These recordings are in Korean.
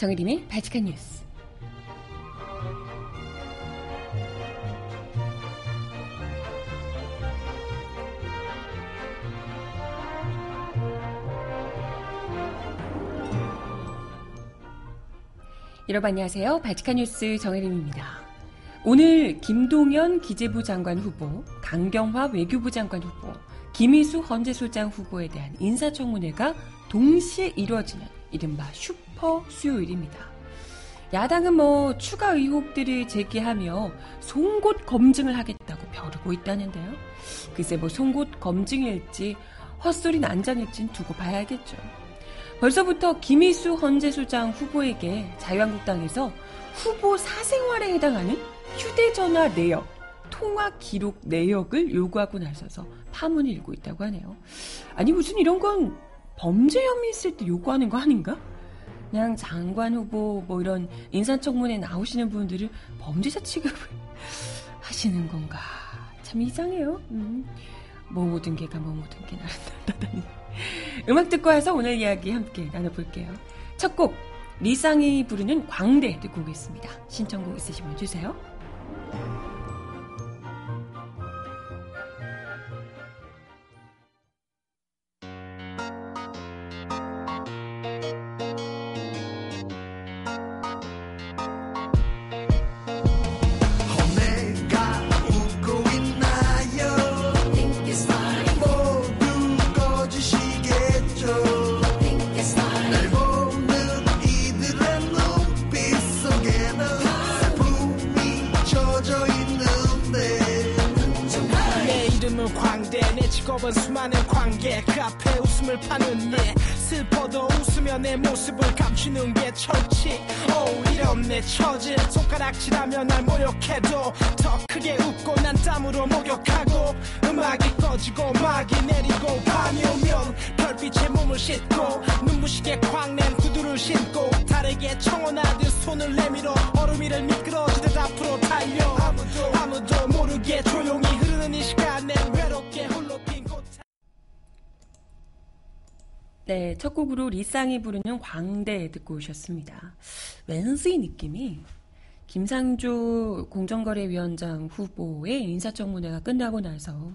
정혜림의 발칙한 뉴스. 여러분 안녕하세요. 발칙한 뉴스 정혜림입니다. 오늘 김동연 기재부 장관 후보, 강경화 외교부 장관 후보, 김희수 헌재소장 후보에 대한 인사청문회가 동시에 이루어지는 이른바 슈퍼 수요일입니다. 야당은 뭐 추가 의혹들을 제기하며 송곳 검증을 하겠다고 벼르고 있다는데요. 글쎄 뭐 송곳 검증일지 헛소리 난장일진 두고 봐야겠죠. 벌써부터 김희수 헌재소장 후보에게 자유한국당에서 후보 사생활에 해당하는 휴대전화 내역, 통화 기록 내역을 요구하고 나서서 파문이 일고 있다고 하네요. 아니 무슨 이런 건 범죄 혐의 있을 때 요구하는 거 아닌가? 그냥 장관 후보 뭐 이런 인사청문회 나오시는 분들을 범죄자 취급을 하시는 건가? 참 이상해요. 음. 뭐 모든 게가 뭐 모든 게 나란다다니. 음악 듣고 와서 오늘 이야기 함께 나눠볼게요. 첫 곡 리쌍이 부르는 광대 듣고 오겠습니다. 신청곡 있으시면 주세요. 달에게 청혼하듯 손을 내밀어 얼음 위를 미끄러지듯 앞으로 달려. 아무도 아무도 모르게 조용히 흐르는 이 시간에 외롭게 홀로 네, 첫 곡으로 리쌍이 부르는 광대 듣고 오셨습니다. 왠지 느낌이. 김상조 공정거래위원장 후보의 인사청문회가 끝나고 나서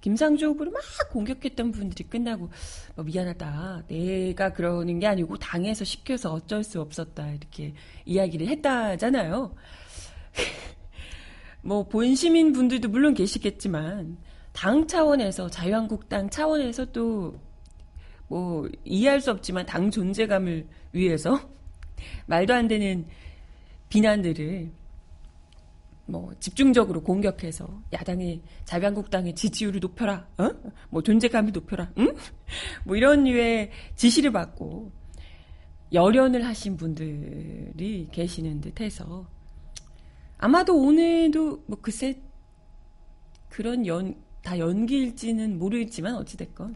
김상조 후보를 막 공격했던 분들이 끝나고 뭐 미안하다. 내가 그러는 게 아니고 당에서 시켜서 어쩔 수 없었다. 이렇게 이야기를 했다잖아요. 뭐 본시민 분들도 물론 계시겠지만 당 차원에서 자유한국당 차원에서 또 뭐 이해할 수 없지만 당 존재감을 위해서 말도 안 되는 비난들을 뭐 집중적으로 공격해서 야당의 자유한국당의 지지율을 높여라, 어? 뭐 존재감을 높여라, 응? 뭐 이런 류의 지시를 받고 열연을 하신 분들이 계시는 듯해서 아마도 오늘도 뭐 글쎄 그런 연 다 연기일지는 모르겠지만 어찌됐건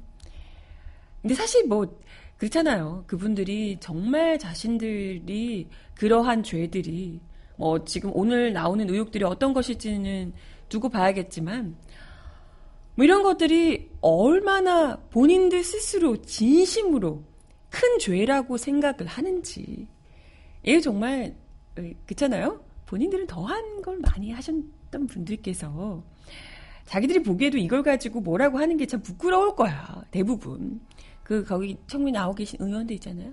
근데 사실 뭐 그렇잖아요. 그분들이 정말 자신들이 그러한 죄들이 뭐 지금 오늘 나오는 의혹들이 어떤 것일지는 두고 봐야겠지만 뭐 이런 것들이 얼마나 본인들 스스로 진심으로 큰 죄라고 생각을 하는지 이게 정말 그렇잖아요. 본인들은 더한 걸 많이 하셨던 분들께서 자기들이 보기에도 이걸 가지고 뭐라고 하는 게 참 부끄러울 거야. 대부분. 그 거기 청문회 나오고 계신 의원들 있잖아요.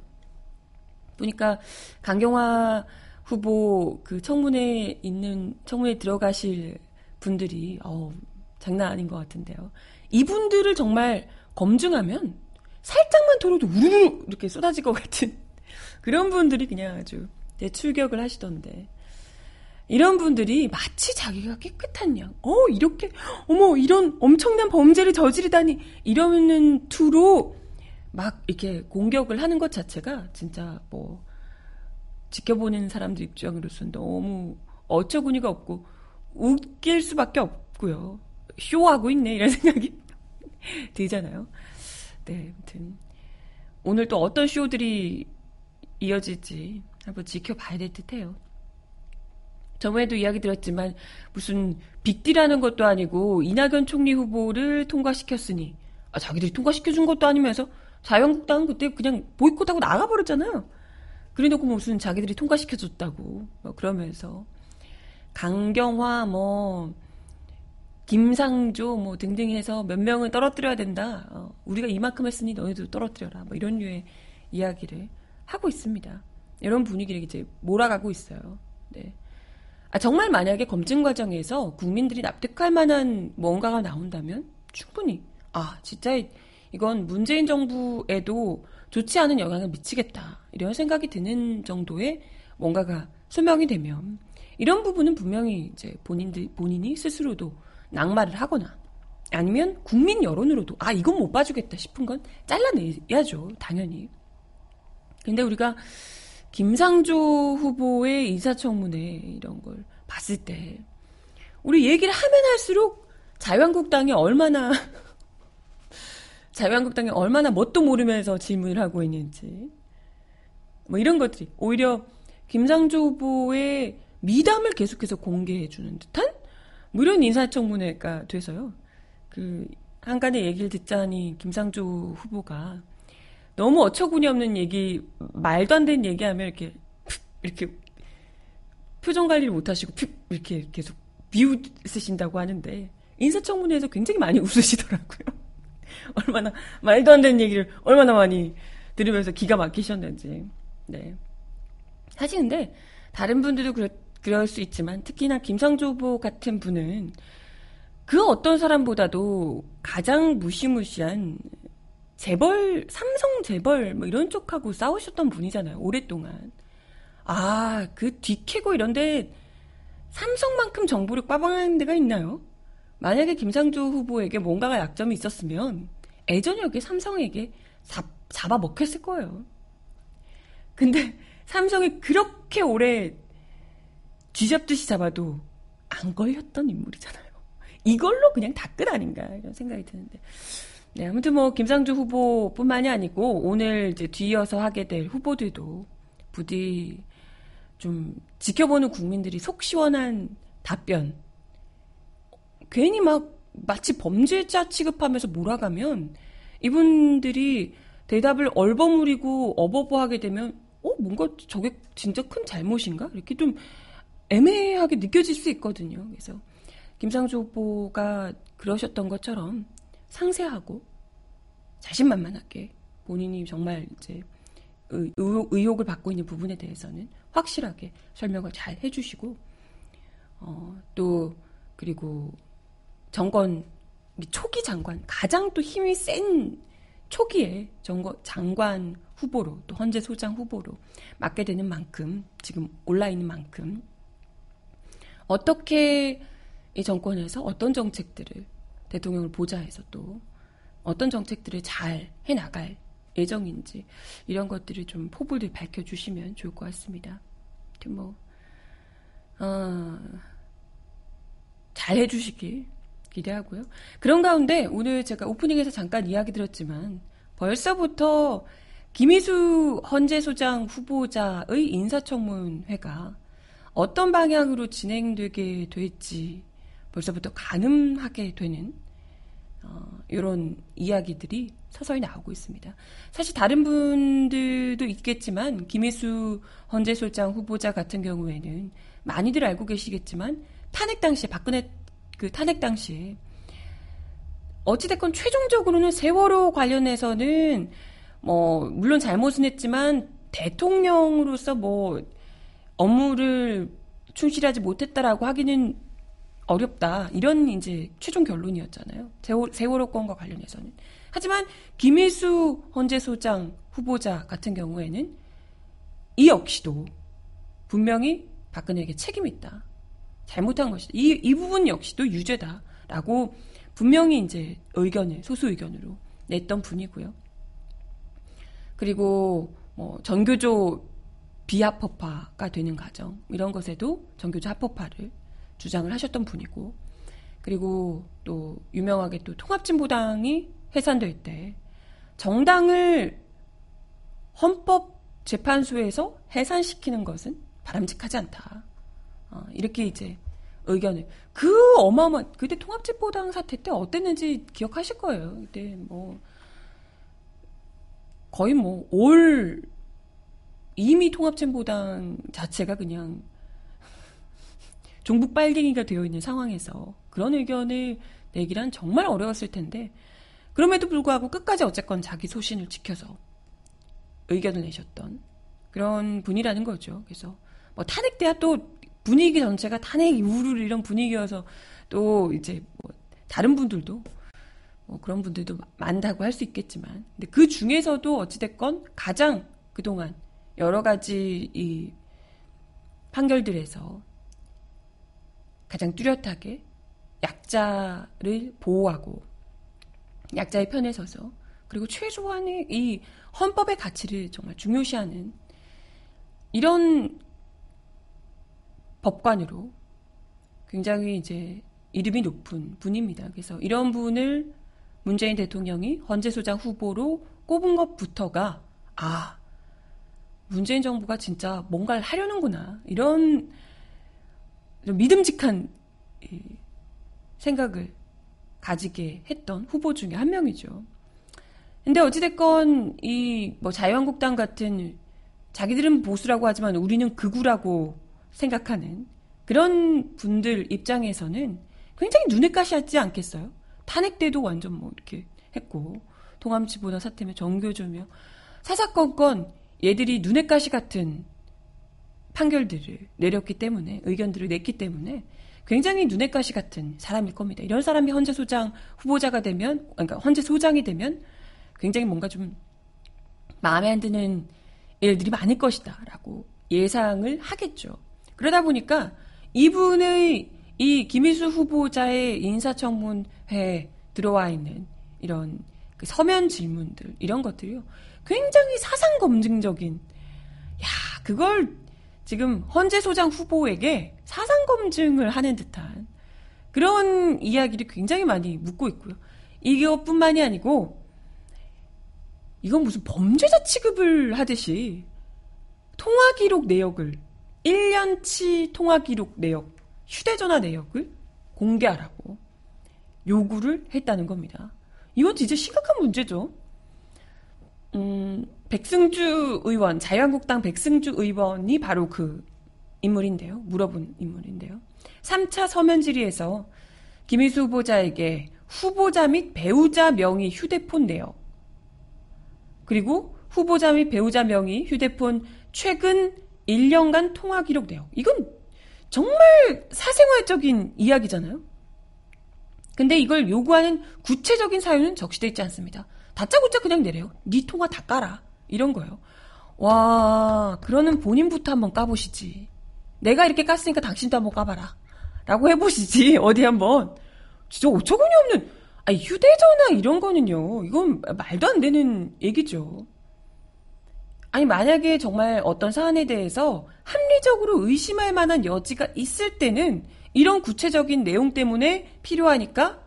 보니까 강경화 후보 그 청문회 있는 청문회 들어가실 분들이 어 장난 아닌 것 같은데요. 이분들을 정말 검증하면 살짝만 돌아도 우르르 이렇게 쏟아질 것 같은 그런 분들이 그냥 아주 대출격을 하시던데 이런 분들이 마치 자기가 깨끗한 양, 어 이렇게 어머 이런 엄청난 범죄를 저지르다니 이러는 투로 막 이렇게 공격을 하는 것 자체가 진짜 뭐 지켜보는 사람들 입장으로서는 너무 어처구니가 없고 웃길 수밖에 없고요. 쇼하고 있네 이런 생각이 들잖아요. 네, 아무튼 오늘 또 어떤 쇼들이 이어질지 한번 지켜봐야 될 듯해요. 저번에도 이야기 들었지만 무슨 빅디라는 것도 아니고 이낙연 총리 후보를 통과시켰으니 아, 자기들이 통과시켜준 것도 아니면서 자유한국당은 그때 그냥 보이콧하고 나가버렸잖아요. 그래놓고 무슨 자기들이 통과시켜줬다고 뭐 그러면서 강경화 뭐 김상조 뭐 등등 해서 몇 명을 떨어뜨려야 된다. 어, 우리가 이만큼 했으니 너희도 떨어뜨려라. 뭐 이런 류의 이야기를 하고 있습니다. 이런 분위기를 이제 몰아가고 있어요. 네. 아, 정말 만약에 검증 과정에서 국민들이 납득할 만한 뭔가가 나온다면 충분히 아 진짜 이건 문재인 정부에도 좋지 않은 영향을 미치겠다 이런 생각이 드는 정도의 뭔가가 소명이 되면 이런 부분은 분명히 이제 본인들 본인이 스스로도 낙마를 하거나 아니면 국민 여론으로도 아 이건 못 봐주겠다 싶은 건 잘라내야죠 당연히. 근데 우리가 김상조 후보의 인사청문회 이런 걸 봤을 때 우리 얘기를 하면 할수록 자유한국당이 얼마나 자유한국당이 얼마나 뭣도 모르면서 질문을 하고 있는지 뭐 이런 것들이 오히려 김상조 후보의 미담을 계속해서 공개해 주는 듯한 뭐 이런 인사청문회가 돼서요. 그 한간의 얘기를 듣자니 김상조 후보가 너무 어처구니 없는 얘기, 말도 안 되는 얘기하면 이렇게 이렇게 표정 관리를 못 하시고 이렇게 계속 비웃으신다고 하는데 인사청문회에서 굉장히 많이 웃으시더라고요. 얼마나 말도 안 되는 얘기를 얼마나 많이 들으면서 기가 막히셨는지. 네. 사실 근데 다른 분들도 그렇, 그럴 수 있지만 특히나 김상조 후보 같은 분은 그 어떤 사람보다도 가장 무시무시한 재벌, 삼성 재벌 뭐 이런 쪽하고 싸우셨던 분이잖아요. 오랫동안. 아, 그 뒤캐고 이런데 삼성만큼 정보력 빠방하는 데가 있나요? 만약에 김상조 후보에게 뭔가가 약점이 있었으면 애전역에 삼성에게 잡, 잡아먹혔을 거예요. 근데 삼성이 그렇게 오래 쥐잡듯이 잡아도 안 걸렸던 인물이잖아요. 이걸로 그냥 다 끝 아닌가 이런 생각이 드는데. 네, 아무튼 뭐 김상주 후보뿐만이 아니고 오늘 이제 뒤이어서 하게 될 후보들도 부디 좀 지켜보는 국민들이 속 시원한 답변. 괜히 막 마치 범죄자 취급하면서 몰아가면 이분들이 대답을 얼버무리고 어버버하게 되면 어 뭔가 저게 진짜 큰 잘못인가 이렇게 좀 애매하게 느껴질 수 있거든요. 그래서 김상조 후보가 그러셨던 것처럼 상세하고 자신만만하게 본인이 정말 이제 의혹, 을 받고 있는 부분에 대해서는 확실하게 설명을 잘 해주시고 어, 또 그리고 정권 초기 장관 가장 또 힘이 센 초기에 정권 장관 후보로 또 헌재 소장 후보로 맡게 되는 만큼 지금 올라 있는 만큼 어떻게 이 정권에서 어떤 정책들을 대통령을 보좌해서 또 어떤 정책들을 잘 해나갈 예정인지 이런 것들을 좀 포부를 밝혀주시면 좋을 것 같습니다. 뭐 어, 잘 해주시길 기대하고요. 그런 가운데 오늘 제가 오프닝에서 잠깐 이야기 드렸지만 벌써부터 김희수 헌재 소장 후보자의 인사청문회가 어떤 방향으로 진행되게 될지 벌써부터 가늠하게 되는 어, 이런 이야기들이 서서히 나오고 있습니다. 사실 다른 분들도 있겠지만 김혜수 헌재소장 후보자 같은 경우에는 많이들 알고 계시겠지만 탄핵 당시 박근혜 그 탄핵 당시에 어찌됐건 최종적으로는 세월호 관련해서는 뭐 물론 잘못은 했지만 대통령으로서 뭐 업무를 충실하지 못했다라고 하기는 어렵다. 이런 이제 최종 결론이었잖아요. 세월, 세월호 건과 관련해서는. 하지만 김일수 헌재소장 후보자 같은 경우에는 이 역시도 분명히 박근혜에게 책임이 있다. 잘못한 것이다. 이, 이 부분 역시도 유죄다. 라고 분명히 이제 의견을, 소수 의견으로 냈던 분이고요. 그리고 뭐 전교조 비합법화가 되는 과정 이런 것에도 전교조 합법화를 주장을 하셨던 분이고 그리고 또 유명하게 또 통합진보당이 해산될 때 정당을 헌법재판소에서 해산시키는 것은 바람직하지 않다. 어, 이렇게 이제 의견을 그 어마어마한 그때 통합진보당 사태 때 어땠는지 기억하실 거예요. 그때 뭐 거의 뭐 올 이미 통합진보당 자체가 그냥 종북 빨갱이가 되어 있는 상황에서 그런 의견을 내기란 정말 어려웠을 텐데 그럼에도 불구하고 끝까지 어쨌건 자기 소신을 지켜서 의견을 내셨던 그런 분이라는 거죠. 그래서 뭐 탄핵돼야 또 분위기 전체가 탄핵 우르르 이런 분위기여서 또 이제 뭐 다른 분들도 뭐 그런 분들도 많다고 할 수 있겠지만. 근데 그 중에서도 어찌됐건 가장 그동안 여러 가지 이 판결들에서 가장 뚜렷하게 약자를 보호하고 약자의 편에 서서 그리고 최소한의 이 헌법의 가치를 정말 중요시하는 이런 법관으로 굉장히 이제 이름이 높은 분입니다. 그래서 이런 분을 문재인 대통령이 헌재소장 후보로 꼽은 것부터가 아 문재인 정부가 진짜 뭔가를 하려는구나 이런 믿음직한 생각을 가지게 했던 후보 중에 한 명이죠. 근데 어찌됐건 이 뭐 자유한국당 같은 자기들은 보수라고 하지만 우리는 극우라고 생각하는 그런 분들 입장에서는 굉장히 눈에 가시하지 않겠어요? 탄핵 때도 완전 뭐 이렇게 했고 동암치보다 사태며 정교조며 사사건건 얘들이 눈에 가시 같은 판결들을 내렸기 때문에 의견들을 냈기 때문에 굉장히 눈에 가시 같은 사람일 겁니다. 이런 사람이 헌재 소장 후보자가 되면 그러니까 헌재 소장이 되면 굉장히 뭔가 좀 마음에 안 드는 일들이 많을 것이다라고 예상을 하겠죠. 그러다 보니까 이분의 이 김희수 후보자의 인사청문회에 들어와 있는 이런 그 서면 질문들 이런 것들이요 굉장히 사상 검증적인 야 그걸 지금 헌재 소장 후보에게 사상 검증을 하는 듯한 그런 이야기를 굉장히 많이 묻고 있고요. 이것뿐만이 아니고 이건 무슨 범죄자 취급을 하듯이 통화 기록 내역을 1년치 통화 기록 내역, 휴대전화 내역을 공개하라고 요구를 했다는 겁니다. 이건 진짜 심각한 문제죠. 음, 백승주 의원, 자유한국당 백승주 의원이 바로 그 인물인데요. 물어본 인물인데요. 3차 서면 질의에서 김희수 후보자에게 후보자 및 배우자 명의 휴대폰 내역, 그리고 후보자 및 배우자 명의 휴대폰 최근 1년간 통화 기록 내역. 이건 정말 사생활적인 이야기잖아요. 근데 이걸 요구하는 구체적인 사유는 적시되어 있지 않습니다. 다짜고짜 그냥 내래요. 네 통화 다 깔아. 이런 거예요. 와, 그러는 본인부터 한번 까보시지. 내가 이렇게 깠으니까 당신도 한번 까봐라. 라고 해보시지. 어디 한번. 진짜 어처구니 없는, 아 휴대전화 이런 거는요. 이건 말도 안 되는 얘기죠. 아니, 만약에 정말 어떤 사안에 대해서 합리적으로 의심할 만한 여지가 있을 때는 이런 구체적인 내용 때문에 필요하니까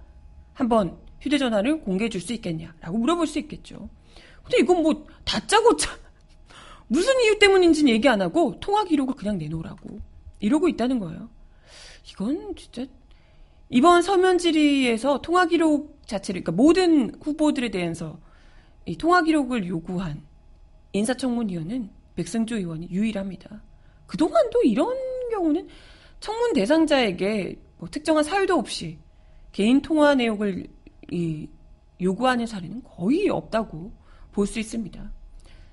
한번 휴대전화를 공개해 줄 수 있겠냐라고 물어볼 수 있겠죠. 근데 이건 뭐 다짜고짜 무슨 이유 때문인지는 얘기 안 하고 통화 기록을 그냥 내놓으라고 이러고 있다는 거예요. 이건 진짜 이번 서면 질의에서 통화 기록 자체를 그러니까 모든 후보들에 대해서 이 통화 기록을 요구한 인사청문위원은 백승조 의원이 유일합니다. 그동안도 이런 경우는 청문 대상자에게 뭐 특정한 사유도 없이 개인 통화 내역을 이 요구하는 사례는 거의 없다고 볼 수 있습니다.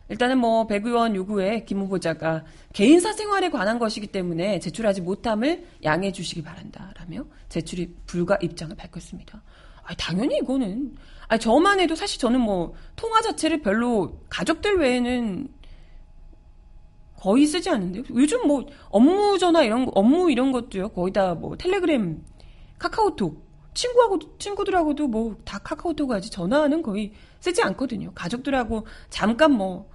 일단은 뭐 백 의원 요구에 김 후보자가 개인 사 생활에 관한 것이기 때문에 제출하지 못함을 양해해 주시기 바란다라며 제출이 불가 입장을 밝혔습니다. 아, 당연히 이거는 아, 저만 해도 사실 저는 뭐 통화 자체를 별로 가족들 외에는 거의 쓰지 않는데요. 요즘 뭐 업무 전화 이런 거, 업무 이런 것도요. 거의 다 뭐 텔레그램, 카카오톡 친구하고 친구들하고도 뭐 다 카카오톡 하지 전화는 거의 쓰지 않거든요. 가족들하고 잠깐 뭐뭐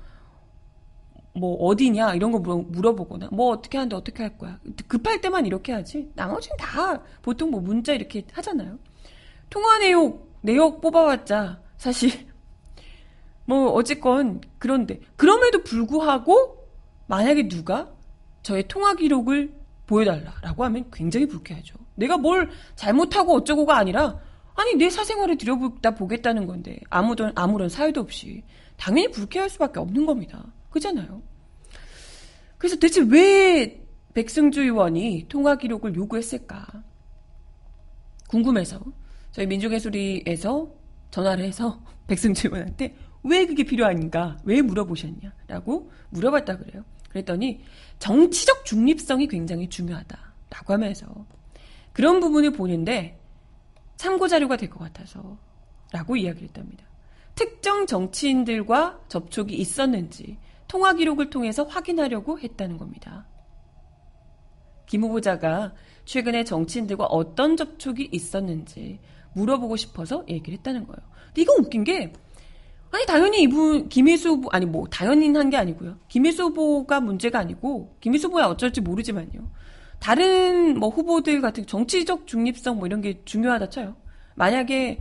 뭐 어디냐 이런 거 물어, 보거나 뭐 어떻게 하는데 어떻게 할 거야 급할 때만 이렇게 하지 나머지는 다 보통 뭐 문자 이렇게 하잖아요 통화 내역 내역 뽑아왔자 사실 뭐 어쨌건 그런데 그럼에도 불구하고 만약에 누가 저의 통화 기록을 보여달라라고 하면 굉장히 불쾌하죠. 내가 뭘 잘못하고 어쩌고가 아니라 아니 내 사생활을 들여보다 보겠다는 건데 아무런 아무런 사유도 없이 당연히 불쾌할 수밖에 없는 겁니다. 그잖아요. 그래서 대체 왜 백승주 의원이 통화 기록을 요구했을까? 궁금해서 저희 민족의소리에서 전화를 해서 백승주 의원한테 왜 그게 필요한가? 왜 물어보셨냐? 라고 물어봤다 그래요. 그랬더니 정치적 중립성이 굉장히 중요하다라고 하면서 그런 부분을 보는데 참고 자료가 될 것 같아서 라고 이야기를 했답니다. 특정 정치인들과 접촉이 있었는지 통화 기록을 통해서 확인하려고 했다는 겁니다. 김 후보자가 최근에 정치인들과 어떤 접촉이 있었는지 물어보고 싶어서 얘기를 했다는 거예요. 근데 이거 웃긴 게 아니 당연히 이분 김희수 후보 아니 뭐 당연히 한게 아니고요. 김희수 후보가 문제가 아니고 김희수 후보야 어쩔지 모르지만요. 다른 뭐 후보들 같은 정치적 중립성 뭐 이런 게 중요하다 쳐요. 만약에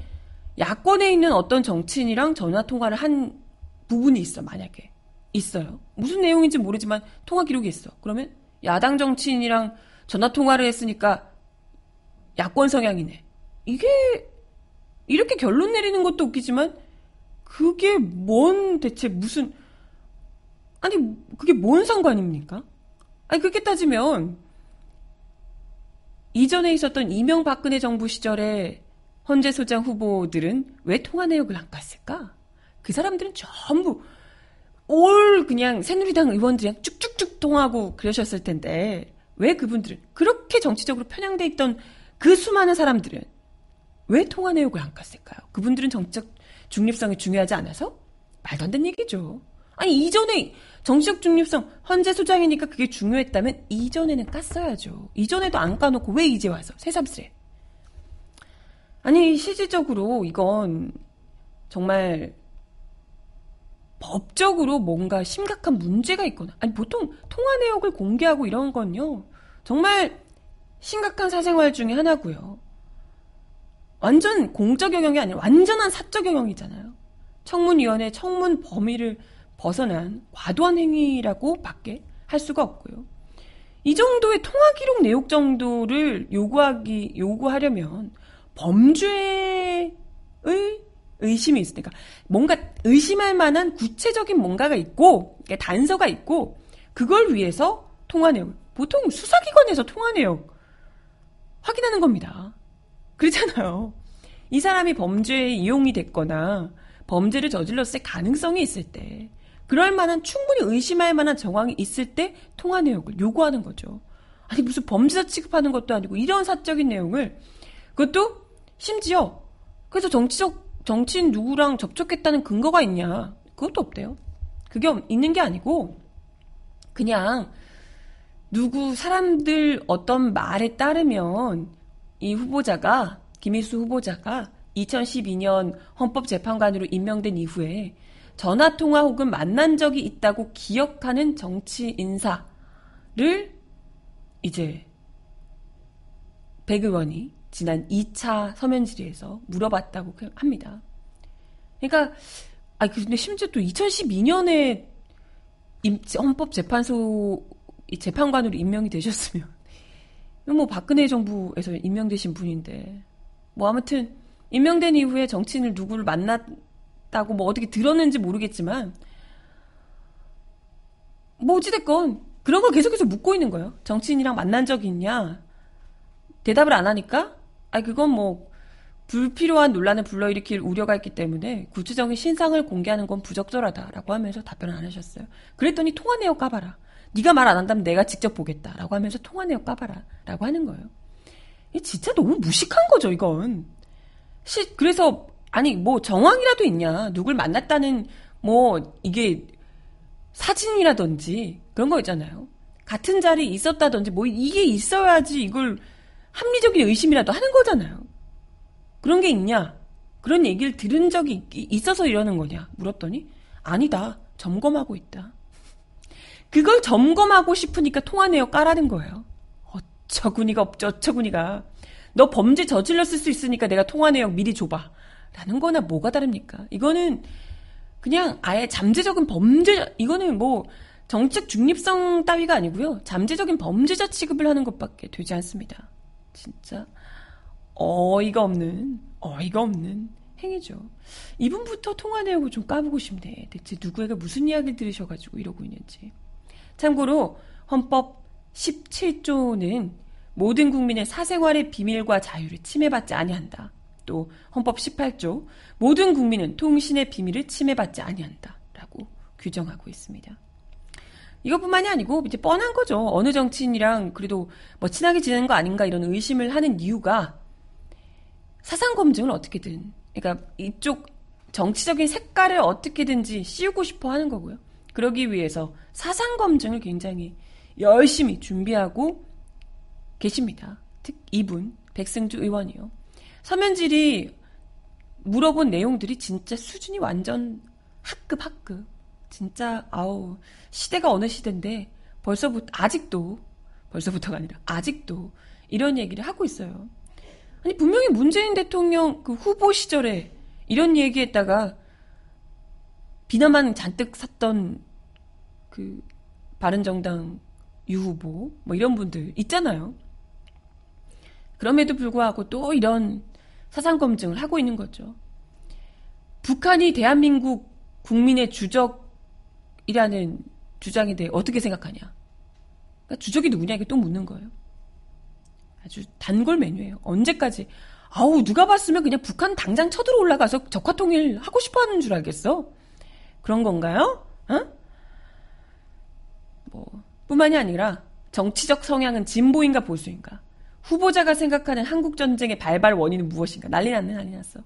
야권에 있는 어떤 정치인이랑 전화 통화를 한 부분이 있어 만약에 있어요. 무슨 내용인지 모르지만 통화 기록이 있어. 그러면 야당 정치인이랑 전화 통화를 했으니까 야권 성향이네. 이게 이렇게 결론 내리는 것도 웃기지만 그게 뭔 대체 무슨 아니 그게 뭔 상관입니까? 아니 그렇게 따지면 이전에 있었던 이명박근혜 정부 시절에 헌재 소장 후보들은 왜 통화 내역을 안 깠을까? 그 사람들은 전부 올 그냥 새누리당 의원들이랑 쭉쭉쭉 통하고 그러셨을 텐데 왜 그분들은 그렇게 정치적으로 편향돼 있던 그 수많은 사람들은 왜 통화 내역을 안 깠을까요? 그분들은 정치적 중립성이 중요하지 않아서 말도 안 되는 얘기죠. 아니 이전에 정치적 중립성 헌재 소장이니까 그게 중요했다면 이전에는 깠어야죠. 이전에도 안 까놓고 왜 이제 와서 새삼스레? 아니 실질적으로 이건 정말 법적으로 뭔가 심각한 문제가 있거나 아니 보통 통화 내역을 공개하고 이런 건요 정말 심각한 사생활 중에 하나고요. 완전 공적 영역이 아니라 완전한 사적 영역이잖아요. 청문위원회 청문 범위를 벗어난 과도한 행위라고 밖에 할 수가 없고요. 이 정도의 통화 기록 내용 정도를 요구하기 요구하려면 범죄의 의심이 있으니까 뭔가 의심할 만한 구체적인 뭔가가 있고 단서가 있고 그걸 위해서 통화 내용 보통 수사기관에서 통화 내용 확인하는 겁니다. 그렇잖아요. 이 사람이 범죄에 이용이 됐거나 범죄를 저질렀을 가능성이 있을 때 그럴 만한 충분히 의심할 만한 정황이 있을 때 통화 내역을 요구하는 거죠. 아니 무슨 범죄자 취급하는 것도 아니고 이런 사적인 내용을 그것도 심지어 그래서 정치적 정치인 누구랑 접촉했다는 근거가 있냐? 그것도 없대요. 그게 있는 게 아니고 그냥 누구 사람들 어떤 말에 따르면 이 후보자가 김희수 후보자가 2012년 헌법재판관으로 임명된 이후에 전화 통화 혹은 만난 적이 있다고 기억하는 정치 인사를 이제 백 의원이 지난 2차 서면 질의에서 물어봤다고 합니다. 그러니까 아 근데 심지어 또 2012년에 헌법재판소 재판관으로 임명이 되셨으면 뭐 박근혜 정부에서 임명되신 분인데 뭐 아무튼 임명된 이후에 정치인을 누구를 만났다고 뭐 어떻게 들었는지 모르겠지만 뭐 어찌됐건 그런 걸 계속해서 묻고 있는 거예요. 정치인이랑 만난 적이 있냐? 대답을 안 하니까 아 그건 뭐 불필요한 논란을 불러일으킬 우려가 있기 때문에 구체적인 신상을 공개하는 건 부적절하다라고 하면서 답변을 안 하셨어요. 그랬더니 통화 내역 까봐라. 네가 말 안 한다면 내가 직접 보겠다라고 하면서 통화 내역 까봐라라고 하는 거예요. 이 진짜 너무 무식한 거죠, 이건. 시, 그래서 아니 뭐 정황이라도 있냐? 누굴 만났다는 뭐 이게 사진이라든지 그런 거 있잖아요. 같은 자리에 있었다든지 뭐 이게 있어야지 이걸 합리적인 의심이라도 하는 거잖아요. 그런 게 있냐? 그런 얘기를 들은 적이 있어서 이러는 거냐? 물었더니 아니다. 점검하고 있다. 그걸 점검하고 싶으니까 통화 내역 까라는 거예요. 어처구니가 없죠. 어처구니가. 너 범죄 저질렀을 수 있으니까 내가 통화 내역 미리 줘봐. 라는 거나 뭐가 다릅니까? 이거는 그냥 아예 잠재적인 범죄, 이거는 뭐 정책 중립성 따위가 아니고요. 잠재적인 범죄자 취급을 하는 것밖에 되지 않습니다. 진짜 어이가 없는, 어이가 없는 행위죠. 이분부터 통화 내역을 좀 까보고 싶네. 대체 누구에게 무슨 이야기를 들으셔가지고 이러고 있는지. 참고로 헌법 17조는 모든 국민의 사생활의 비밀과 자유를 침해받지 아니한다. 또 헌법 18조 모든 국민은 통신의 비밀을 침해받지 아니한다라고 규정하고 있습니다. 이것뿐만이 아니고 이제 뻔한 거죠. 어느 정치인이랑 그래도 뭐 친하게 지내는 거 아닌가 이런 의심을 하는 이유가 사상 검증을 어떻게든 그러니까 이쪽 정치적인 색깔을 어떻게든지 씌우고 싶어 하는 거고요. 그러기 위해서 사상 검증을 굉장히 열심히 준비하고 계십니다. 특 이분 백승주 의원이요. 서면질이 물어본 내용들이 진짜 수준이 완전 학급 학급. 진짜 아우 시대가 어느 시대인데 벌써부터 아직도 벌써부터가 아니라 아직도 이런 얘기를 하고 있어요. 아니 분명히 문재인 대통령 그 후보 시절에 이런 얘기했다가 비난만 잔뜩 샀던 그 바른정당 유후보 뭐 이런 분들 있잖아요. 그럼에도 불구하고 또 이런 사상 검증을 하고 있는 거죠. 북한이 대한민국 국민의 주적이라는 주장에 대해 어떻게 생각하냐? 그러니까 주적이 누구냐 이게 또 묻는 거예요. 아주 단골 메뉴예요. 언제까지? 아우 누가 봤으면 그냥 북한 당장 쳐들어 올라가서 적화 통일 하고 싶어하는 줄 알겠어. 그런 건가요? 어? 뭐 뿐만이 아니라 정치적 성향은 진보인가 보수인가? 후보자가 생각하는 한국 전쟁의 발발 원인은 무엇인가? 난리 났네, 난리 났어.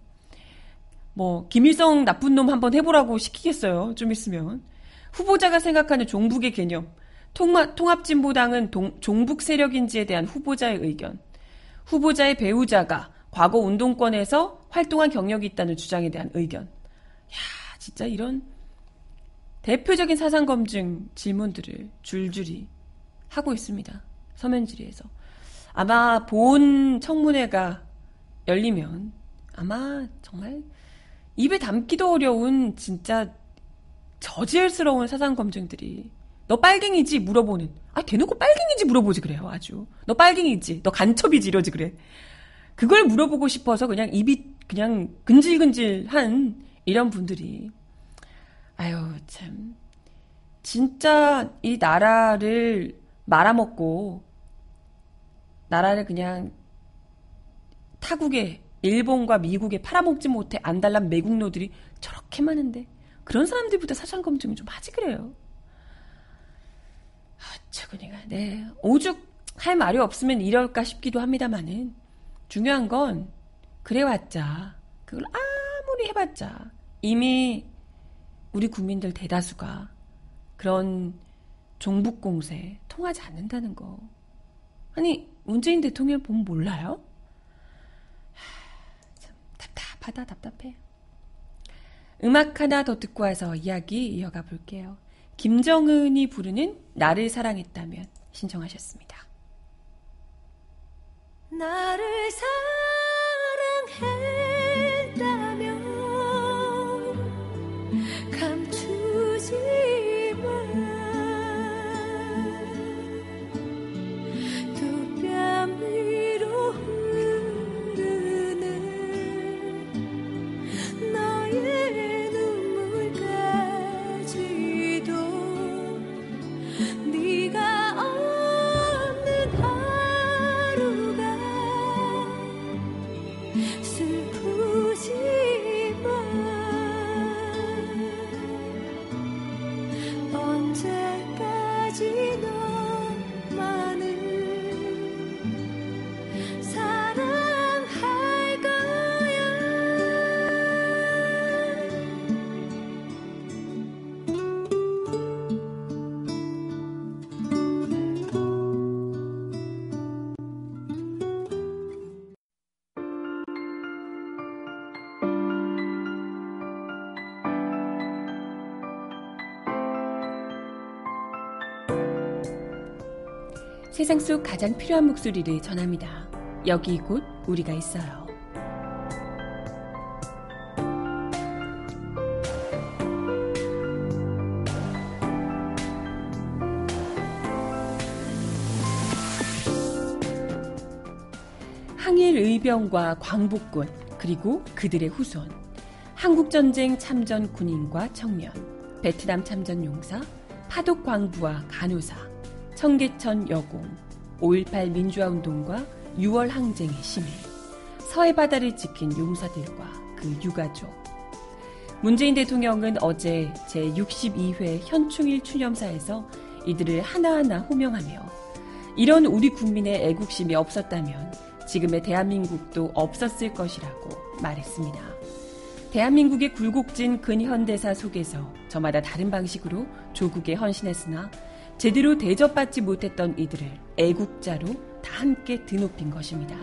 뭐 김일성 나쁜 놈 한번 해보라고 시키겠어요. 좀 있으면 후보자가 생각하는 종북의 개념, 통합, 통합진보당은 동, 종북 세력인지에 대한 후보자의 의견, 후보자의 배우자가 과거 운동권에서 활동한 경력이 있다는 주장에 대한 의견. 야, 진짜 이런 대표적인 사상 검증 질문들을 줄줄이 하고 있습니다. 서면지리에서. 아마 본 청문회가 열리면 아마 정말 입에 담기도 어려운 진짜 저질스러운 사상 검증들이 너 빨갱이지? 물어보는. 아 대놓고 빨갱이지 물어보지 그래요 아주. 너 빨갱이지? 너 간첩이지? 이러지 그래. 그걸 물어보고 싶어서 그냥 입이 그냥 근질근질한 이런 분들이 아유 참 진짜 이 나라를 말아먹고 나라를 그냥 타국에 일본과 미국에 팔아먹지 못해 안달난 매국노들이 저렇게 많은데 그런 사람들보다 사상 검증을 좀 하지 그래요. 아, 저그니가 네 오죽 할 말이 없으면 이럴까 싶기도 합니다만은 중요한 건 그래왔자 그걸 아무리 해봤자 이미 우리 국민들 대다수가 그런 종북 공세 통하지 않는다는 거. 아니 문재인 대통령 보면 몰라요? 하, 참 답답하다 답답해. 음악 하나 더 듣고 와서 이야기 이어가 볼게요. 김정은이 부르는 나를 사랑했다면 신청하셨습니다. 나를 사랑해 세상 속 가장 필요한 목소리를 전합니다. 여기 곧 우리가 있어요. 항일 의병과 광복군 그리고 그들의 후손 한국전쟁 참전 군인과 청년 베트남 참전 용사 파독 광부와 간호사, 청계천 여공, 5.18 민주화운동과 6월 항쟁의 시민, 서해 바다를 지킨 용사들과 그 유가족. 문재인 대통령은 어제 제62회 현충일 추념사에서 이들을 하나하나 호명하며 이런 우리 국민의 애국심이 없었다면 지금의 대한민국도 없었을 것이라고 말했습니다. 대한민국의 굴곡진 근현대사 속에서 저마다 다른 방식으로 조국에 헌신했으나 제대로 대접받지 못했던 이들을 애국자로 다 함께 드높인 것입니다.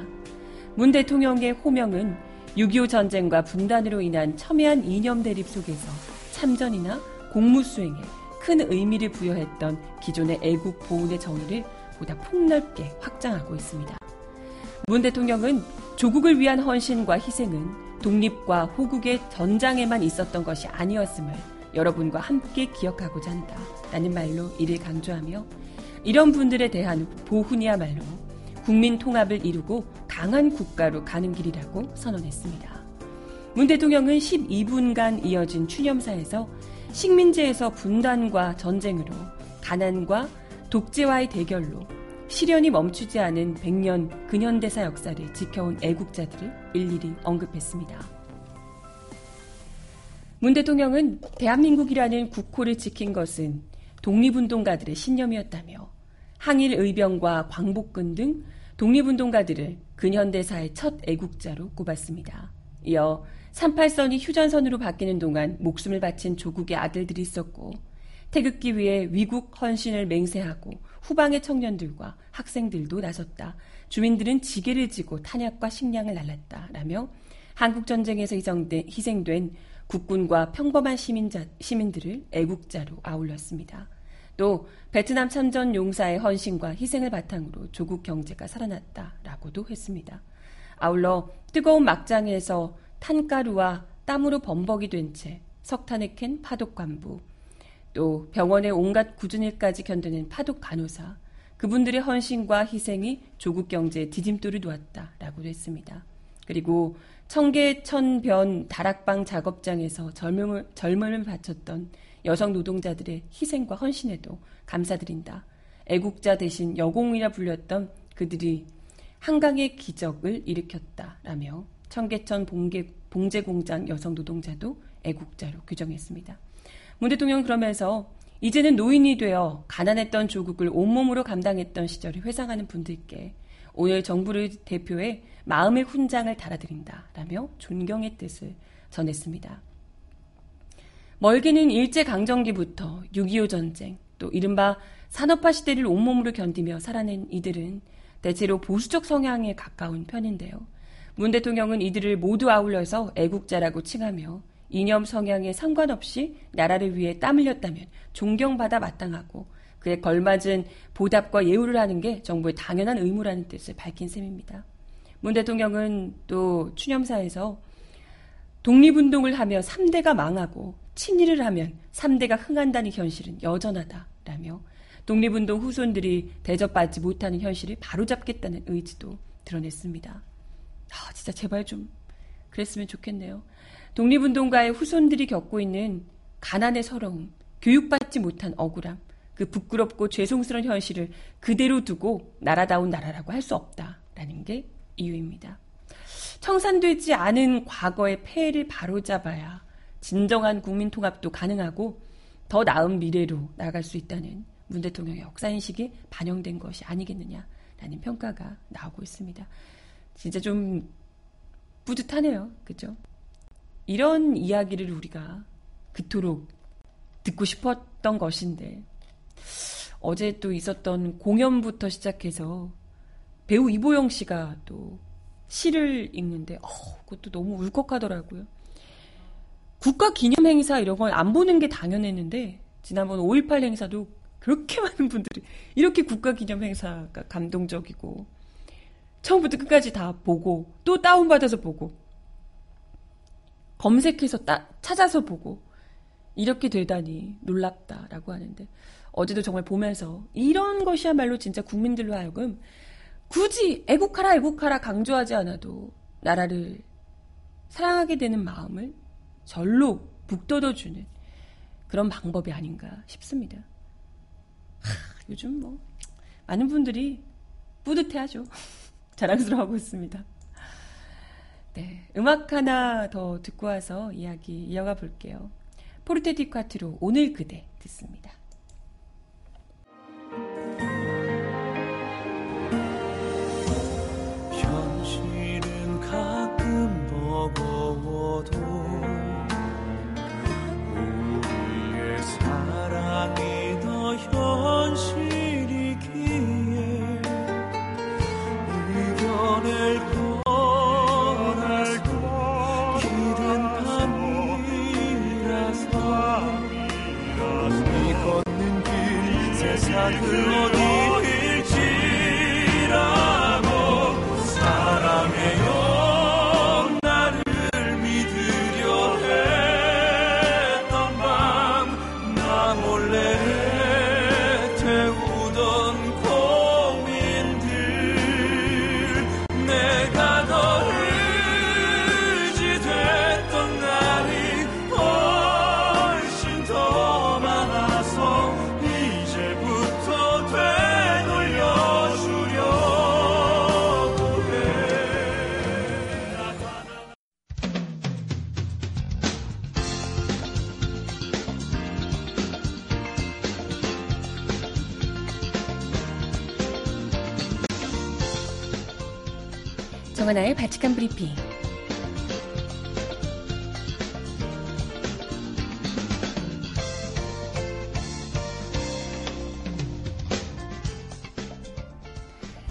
문 대통령의 호명은 6.25 전쟁과 분단으로 인한 첨예한 이념 대립 속에서 참전이나 공무 수행에 큰 의미를 부여했던 기존의 애국 보훈의 정의를 보다 폭넓게 확장하고 있습니다. 문 대통령은 조국을 위한 헌신과 희생은 독립과 호국의 전장에만 있었던 것이 아니었음을 여러분과 함께 기억하고자 한다. 라는 말로 이를 강조하며 이런 분들에 대한 보훈이야말로 국민 통합을 이루고 강한 국가로 가는 길이라고 선언했습니다. 문 대통령은 12분간 이어진 추념사에서 식민지에서 분단과 전쟁으로 가난과 독재와의 대결로 시련이 멈추지 않은 100년 근현대사 역사를 지켜온 애국자들을 일일이 언급했습니다. 문 대통령은 대한민국이라는 국호를 지킨 것은 독립운동가들의 신념이었다며 항일 의병과 광복군 등 독립운동가들을 근현대사의 첫 애국자로 꼽았습니다. 이어 38선이 휴전선으로 바뀌는 동안 목숨을 바친 조국의 아들들이 있었고 태극기 위해 위국 헌신을 맹세하고 후방의 청년들과 학생들도 나섰다. 주민들은 지게를 지고 탄약과 식량을 날랐다. 라며 한국전쟁에서 희생된 국군과 평범한 시민자, 시민들을 애국자로 아울렀습니다. 또 베트남 참전 용사의 헌신과 희생을 바탕으로 조국 경제가 살아났다라고도 했습니다. 아울러 뜨거운 막장에서 탄가루와 땀으로 범벅이 된 채 석탄에 캔 파독 간부, 또 병원의 온갖 굳은 일까지 견디는 파독 간호사, 그분들의 헌신과 희생이 조국 경제에 디딤돌을 놓았다라고도 했습니다. 그리고 청계천변 다락방 작업장에서 젊음을, 젊음을 바쳤던 여성 노동자들의 희생과 헌신에도 감사드린다. 애국자 대신 여공이라 불렸던 그들이 한강의 기적을 일으켰다라며 청계천 봉제, 봉제공장 여성 노동자도 애국자로 규정했습니다. 문 대통령 그러면서 이제는 노인이 되어 가난했던 조국을 온몸으로 감당했던 시절을 회상하는 분들께 오늘 정부를 대표해 마음의 훈장을 달아드린다 라며 존경의 뜻을 전했습니다. 멀게는 일제강점기부터 6.25 전쟁, 또 이른바 산업화 시대를 온몸으로 견디며 살아낸 이들은 대체로 보수적 성향에 가까운 편인데요. 문 대통령은 이들을 모두 아울러서 애국자라고 칭하며 이념 성향에 상관없이 나라를 위해 땀 흘렸다면 존경받아 마땅하고 그에 걸맞은 보답과 예우를 하는 게 정부의 당연한 의무라는 뜻을 밝힌 셈입니다. 문 대통령은 또 추념사에서 독립운동을 하며 3대가 망하고 친일을 하면 3대가 흥한다는 현실은 여전하다라며 독립운동 후손들이 대접받지 못하는 현실을 바로잡겠다는 의지도 드러냈습니다. 아, 진짜 제발 좀 그랬으면 좋겠네요. 독립운동가의 후손들이 겪고 있는 가난의 서러움, 교육받지 못한 억울함, 그 부끄럽고 죄송스러운 현실을 그대로 두고 나라다운 나라라고 할 수 없다라는 게 이유입니다. 청산되지 않은 과거의 폐해를 바로잡아야 진정한 국민 통합도 가능하고 더 나은 미래로 나갈 수 있다는 문 대통령의 역사인식이 반영된 것이 아니겠느냐라는 평가가 나오고 있습니다. 진짜 좀 뿌듯하네요. 그죠? 이런 이야기를 우리가 그토록 듣고 싶었던 것인데 어제 또 있었던 공연부터 시작해서 배우 이보영 씨가 또 시를 읽는데 어, 그것도 너무 울컥하더라고요. 국가 기념 행사 이런 걸 안 보는 게 당연했는데 지난번 5.18 행사도 그렇게 많은 분들이 이렇게 국가 기념 행사가 감동적이고 처음부터 끝까지 다 보고 또 다운받아서 보고 검색해서 따, 찾아서 보고 이렇게 되다니 놀랍다라고 하는데 어제도 정말 보면서 이런 것이야말로 진짜 국민들로 하여금 굳이 애국하라 애국하라 강조하지 않아도 나라를 사랑하게 되는 마음을 절로 북돋워주는 그런 방법이 아닌가 싶습니다. 요즘 뭐 많은 분들이 뿌듯해하죠. 자랑스러워하고 있습니다. 네, 음악 하나 더 듣고 와서 이야기 이어가 볼게요. 포르테 디콰트로 오늘 그대 듣습니다. 버거워도 우리의 사랑이 더 현실이기에 이겨낼 거라도 길은 밤이라서 이 걷는 길 세상을 정하나의 바칙한 브리핑.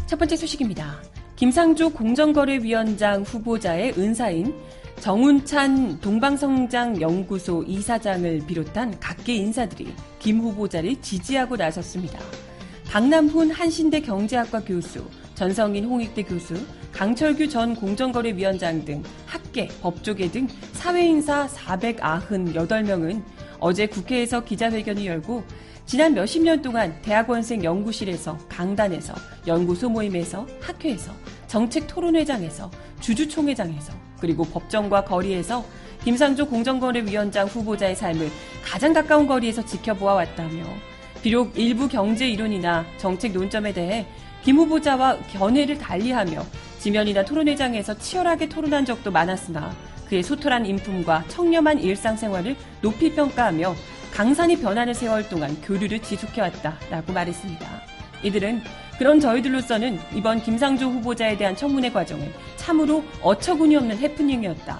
첫 번째 소식입니다. 김상조 공정거래위원장 후보자의 은사인 정운찬 동방성장연구소 이사장을 비롯한 각계 인사들이 김 후보자를 지지하고 나섰습니다. 박남훈 한신대 경제학과 교수, 전성인 홍익대 교수, 강철규 전 공정거래위원장 등 학계, 법조계 등 사회인사 498명은 어제 국회에서 기자회견을 열고 지난 몇십 년 동안 대학원생 연구실에서 강단에서 연구소 모임에서 학회에서 정책 토론회장에서 주주총회장에서 그리고 법정과 거리에서 김상조 공정거래위원장 후보자의 삶을 가장 가까운 거리에서 지켜보아 왔다며 비록 일부 경제 이론이나 정책 논점에 대해 김 후보자와 견해를 달리하며 지면이나 토론회장에서 치열하게 토론한 적도 많았으나 그의 소탈한 인품과 청렴한 일상생활을 높이 평가하며 강산이 변하는 세월 동안 교류를 지속해왔다라고 말했습니다. 이들은 그런 저희들로서는 이번 김상조 후보자에 대한 청문회 과정은 참으로 어처구니 없는 해프닝이었다.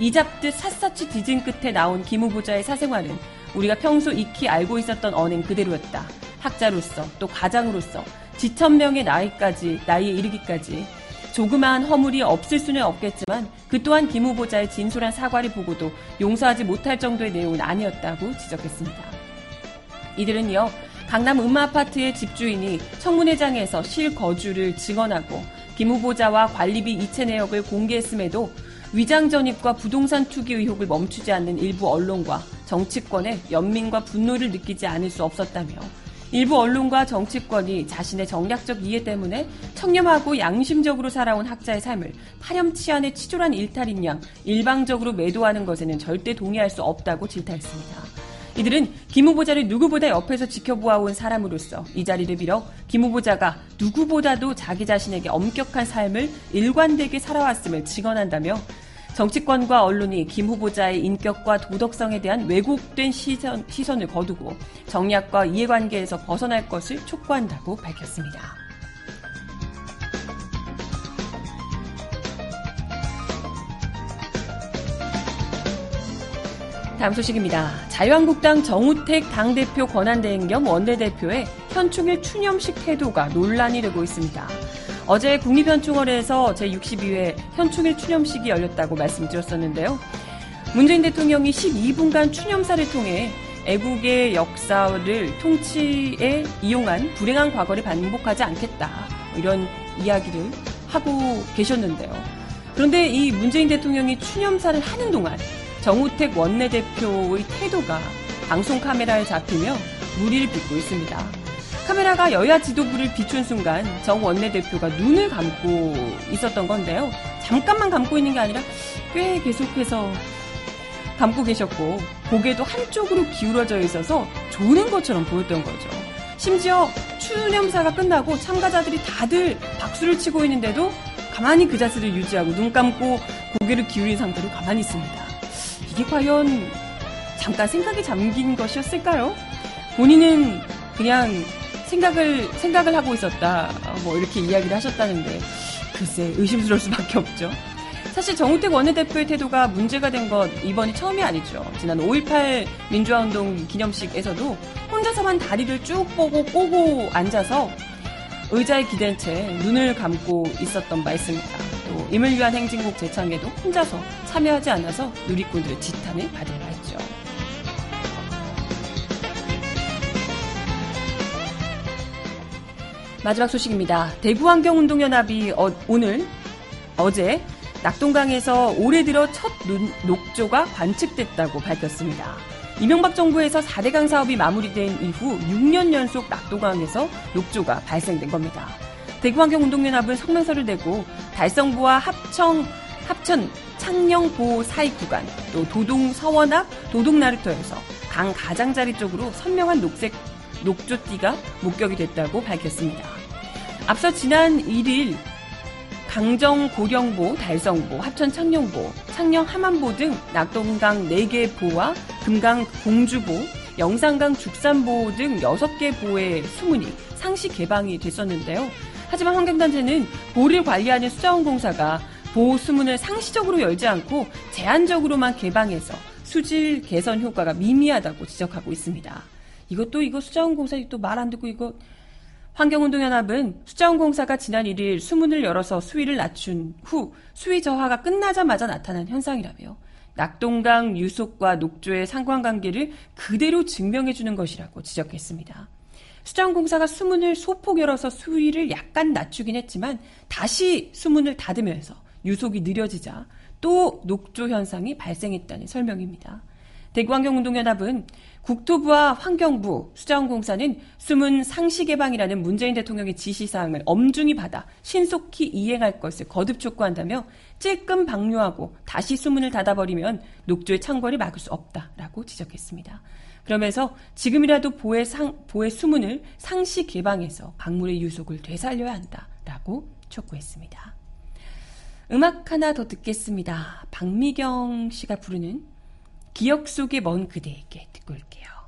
이잡듯 샅샅이 뒤진 끝에 나온 김 후보자의 사생활은 우리가 평소 익히 알고 있었던 언행 그대로였다. 학자로서 또 과장으로서 지천명의 나이까지 나이에 이르기까지 조그마한 허물이 없을 수는 없겠지만 그 또한 김 후보자의 진솔한 사과를 보고도 용서하지 못할 정도의 내용은 아니었다고 지적했습니다. 이들은 이어 강남 음마아파트의 집주인이 청문회장에서 실거주를 증언하고 김 후보자와 관리비 이체 내역을 공개했음에도 위장 전입과 부동산 투기 의혹을 멈추지 않는 일부 언론과 정치권의 연민과 분노를 느끼지 않을 수 없었다며 일부 언론과 정치권이 자신의 정략적 이해 때문에 청렴하고 양심적으로 살아온 학자의 삶을 파렴치한의 치졸한 일탈인 양 일방적으로 매도하는 것에는 절대 동의할 수 없다고 질타했습니다. 이들은 김 후보자를 누구보다 옆에서 지켜보아온 사람으로서 이 자리를 빌어 김 후보자가 누구보다도 자기 자신에게 엄격한 삶을 일관되게 살아왔음을 증언한다며 정치권과 언론이 김 후보자의 인격과 도덕성에 대한 왜곡된 시선, 시선을 거두고 정략과 이해관계에서 벗어날 것을 촉구한다고 밝혔습니다. 다음 소식입니다. 자유한국당 정우택 당대표 권한대행 겸 원내대표의 현충일 추념식 태도가 논란이 되고 있습니다. 어제 국립현충원에서 제62회 현충일 추념식이 열렸다고 말씀드렸었는데요. 문재인 대통령이 12분간 추념사를 통해 애국의 역사를 통치에 이용한 불행한 과거를 반복하지 않겠다. 이런 이야기를 하고 계셨는데요. 그런데 이 문재인 대통령이 추념사를 하는 동안 정우택 원내대표의 태도가 방송 카메라에 잡히며 무리를 빚고 있습니다. 카메라가 여야 지도부를 비춘 순간 정 원내대표가 눈을 감고 있었던 건데요. 잠깐만 감고 있는 게 아니라 꽤 계속해서 감고 계셨고 고개도 한쪽으로 기울어져 있어서 조는 것처럼 보였던 거죠. 심지어 추념사가 끝나고 참가자들이 다들 박수를 치고 있는데도 가만히 그 자세를 유지하고 눈 감고 고개를 기울인 상태로 가만히 있습니다. 이게 과연 잠깐 생각에 잠긴 것이었을까요? 본인은 그냥 생각을 생각을 하고 있었다. 뭐 이렇게 이야기를 하셨다는데 글쎄 의심스러울 수밖에 없죠. 사실 정우택 원내대표의 태도가 문제가 된 건 이번이 처음이 아니죠. 지난 5.18 민주화운동 기념식에서도 혼자서만 다리를 쭉 뻗고 꼬고 앉아서 의자에 기댄 채 눈을 감고 있었던 바 있습니다. 또 임을 위한 행진곡 재창에도 혼자서 참여하지 않아서 누리꾼들의 지탄을 받은 바 마지막 소식입니다. 대구환경운동연합이 어, 오늘 어제 낙동강에서 올해 들어 첫 녹조가 관측됐다고 밝혔습니다. 이명박 정부에서 4대강 사업이 마무리된 이후 6년 연속 낙동강에서 녹조가 발생된 겁니다. 대구환경운동연합은 성명서를 내고 달성부와 합청, 합천 창녕보호 사익 구간, 또 도동 서원 앞 도동 나루터에서 강 가장자리 쪽으로 선명한 녹색 녹조띠가 목격이 됐다고 밝혔습니다. 앞서 지난 1일 강정 고령보, 달성보, 합천 창녕보, 창녕 함안보 등 낙동강 4개 보와 금강 공주보, 영산강 죽산보 등 6개 보의 수문이 상시 개방이 됐었는데요. 하지만 환경단체는 보를 관리하는 수자원공사가 보호 수문을 상시적으로 열지 않고 제한적으로만 개방해서 수질 개선 효과가 미미하다고 지적하고 있습니다. 이것도 이거 수자원공사이 또말 안 듣고 이거 환경운동연합은 수자원공사가 지난 1일 수문을 열어서 수위를 낮춘 후 수위 저하가 끝나자마자 나타난 현상이라며 낙동강 유속과 녹조의 상관관계를 그대로 증명해주는 것이라고 지적했습니다. 수자원공사가 수문을 소폭 열어서 수위를 약간 낮추긴 했지만 다시 수문을 닫으면서 유속이 느려지자 또 녹조 현상이 발생했다는 설명입니다. 대구환경운동연합은 국토부와 환경부, 수자원공사는 숨은 상시 개방이라는 문재인 대통령의 지시사항을 엄중히 받아 신속히 이행할 것을 거듭 촉구한다며 찔끔 방류하고 다시 수문을 닫아버리면 녹조의 창궐을 막을 수 없다라고 지적했습니다. 그러면서 지금이라도 보의 상, 보의 수문을 상시 개방해서 강물의 유속을 되살려야 한다라고 촉구했습니다. 음악 하나 더 듣겠습니다. 박미경 씨가 부르는 기억 속의 먼 그대에게 듣고 올게요.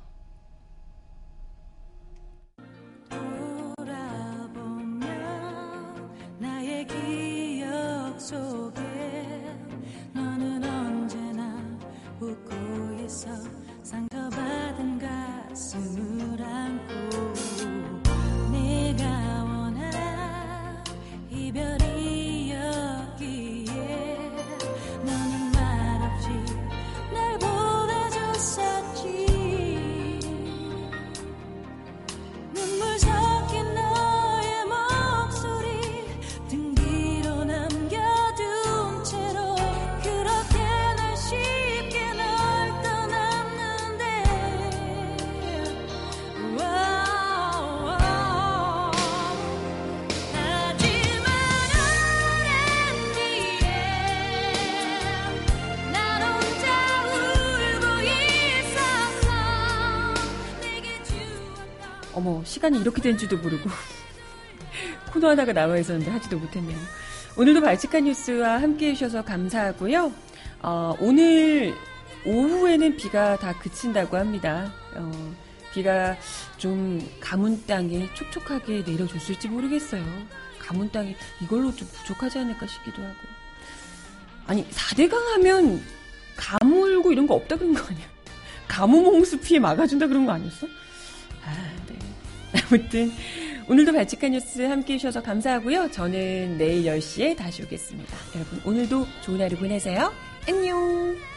시간이 이렇게 된지도 모르고. 코너 하나가 나와 있었는데 하지도 못했네요. 오늘도 발칙한 뉴스와 함께 해주셔서 감사하고요. 어, 오늘 오후에는 비가 다 그친다고 합니다. 어, 비가 좀 가문 땅에 촉촉하게 내려줬을지 모르겠어요. 가문 땅에 이걸로 좀 부족하지 않을까 싶기도 하고. 아니, 4대강 하면 가물고 이런 거 없다 그런 거 아니야? 가뭄 홍수 피해 막아준다 그런 거 아니었어? 아, 아무튼 오늘도 발칙한 뉴스 함께 해 주셔서 감사하고요. 저는 내일 10시에 다시 오겠습니다. 여러분 오늘도 좋은 하루 보내세요. 안녕.